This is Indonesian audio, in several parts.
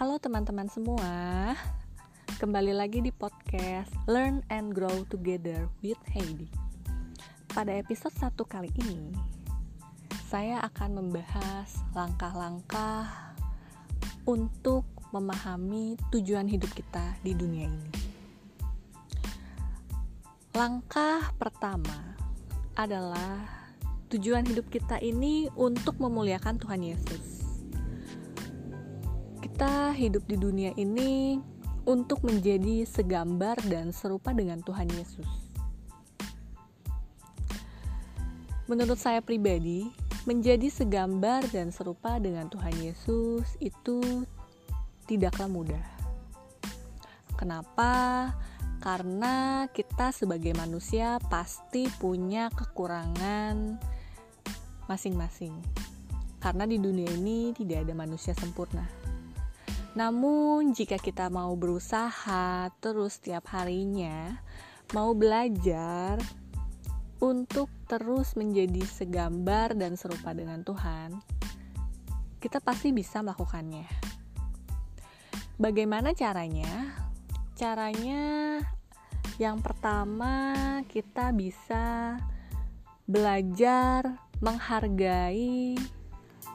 Halo teman-teman semua, kembali lagi di podcast Learn and Grow Together with Heidi. Pada episode satu kali ini, saya akan membahas langkah-langkah untuk memahami tujuan hidup kita di dunia ini. Langkah pertama adalah tujuan hidup kita ini untuk memuliakan Tuhan Yesus kita hidup di dunia ini untuk menjadi segambar dan serupa dengan Tuhan Yesus. Menurut saya pribadi, menjadi segambar dan serupa dengan Tuhan Yesus itu tidaklah mudah. Kenapa? Karena kita sebagai manusia pasti punya kekurangan masing-masing. Karena di dunia ini tidak ada manusia sempurna namun, jika kita mau berusaha terus setiap harinya, mau belajar untuk terus menjadi segambar dan serupa dengan Tuhan, kita pasti bisa melakukannya. Bagaimana caranya? Caranya yang pertama, kita bisa belajar menghargai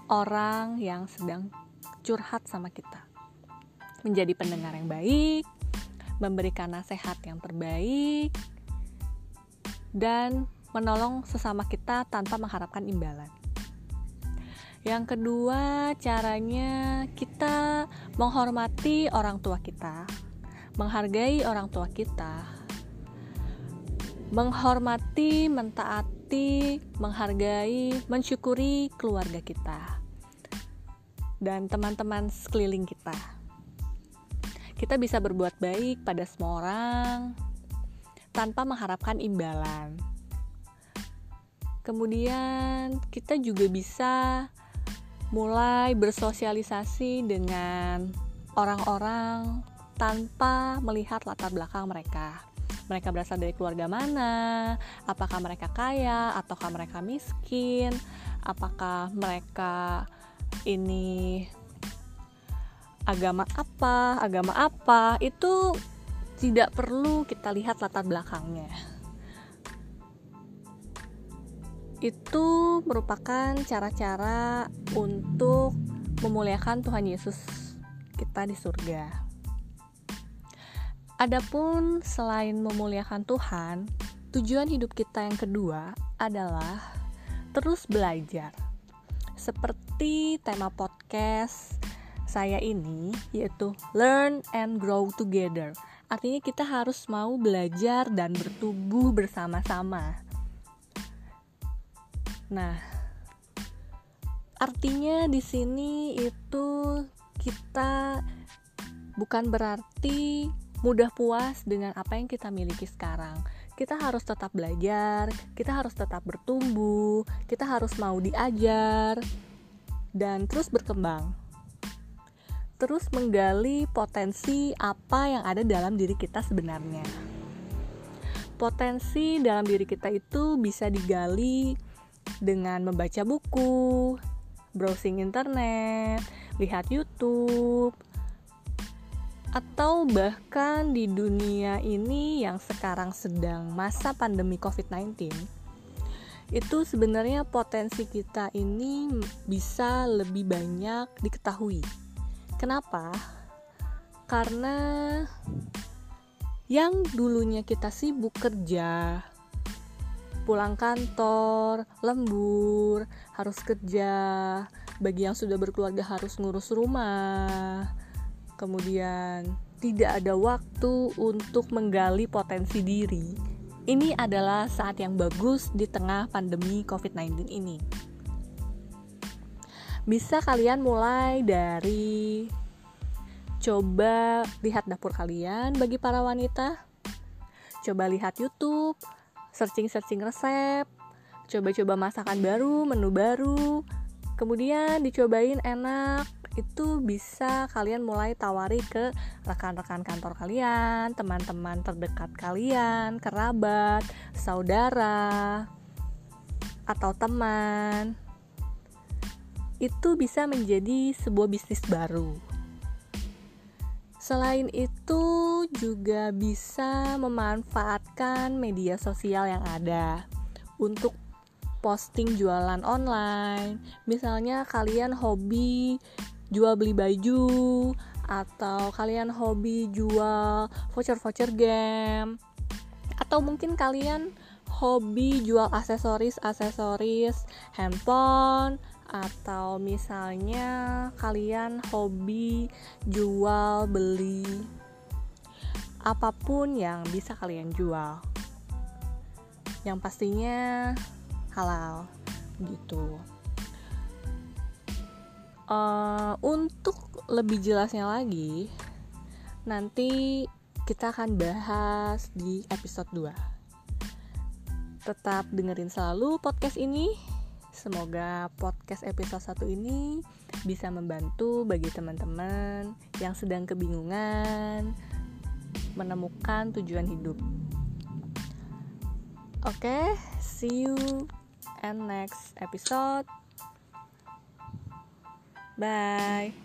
orang yang sedang curhat sama kita menjadi pendengar yang baik, memberikan nasihat yang terbaik, dan menolong sesama kita tanpa mengharapkan imbalan. Yang kedua, caranya kita menghormati orang tua kita, menghargai orang tua kita, menghormati, mentaati, menghargai, mensyukuri keluarga kita, dan teman-teman sekeliling kita kita bisa berbuat baik pada semua orang tanpa mengharapkan imbalan. Kemudian, kita juga bisa mulai bersosialisasi dengan orang-orang tanpa melihat latar belakang mereka. Mereka berasal dari keluarga mana, apakah mereka kaya ataukah mereka miskin, apakah mereka ini agama apa, agama apa, itu tidak perlu kita lihat latar belakangnya. Itu merupakan cara-cara untuk memuliakan Tuhan Yesus kita di surga. Adapun selain memuliakan Tuhan, tujuan hidup kita yang kedua adalah terus belajar. Seperti tema podcast saya ini yaitu learn and grow together. Artinya kita harus mau belajar dan bertumbuh bersama-sama. Nah, artinya di sini itu kita bukan berarti mudah puas dengan apa yang kita miliki sekarang. Kita harus tetap belajar, kita harus tetap bertumbuh, kita harus mau diajar dan terus berkembang terus menggali potensi apa yang ada dalam diri kita sebenarnya. Potensi dalam diri kita itu bisa digali dengan membaca buku, browsing internet, lihat YouTube, atau bahkan di dunia ini yang sekarang sedang masa pandemi COVID-19 itu sebenarnya potensi kita ini bisa lebih banyak diketahui Kenapa? Karena yang dulunya kita sibuk kerja, pulang kantor, lembur, harus kerja, bagi yang sudah berkeluarga harus ngurus rumah, kemudian tidak ada waktu untuk menggali potensi diri. Ini adalah saat yang bagus di tengah pandemi COVID-19 ini bisa kalian mulai dari coba lihat dapur kalian bagi para wanita. Coba lihat YouTube searching-searching resep coba-coba masakan baru menu baru. Kemudian dicobain enak itu bisa kalian mulai tawari ke rekan-rekan kantor kalian, teman-teman terdekat kalian, kerabat, saudara, atau teman itu bisa menjadi sebuah bisnis baru. Selain itu juga bisa memanfaatkan media sosial yang ada untuk posting jualan online. Misalnya kalian hobi jual beli baju atau kalian hobi jual voucher-voucher game atau mungkin kalian hobi jual aksesoris-aksesoris handphone atau misalnya kalian hobi jual beli apa pun yang bisa kalian jual. Yang pastinya halal gitu. Uh, untuk lebih jelasnya lagi nanti kita akan bahas di episode 2 tetap dengerin selalu podcast ini Semoga podcast episode 1 ini bisa membantu bagi teman-teman yang sedang kebingungan menemukan tujuan hidup. Oke, okay, see you and next episode. Bye.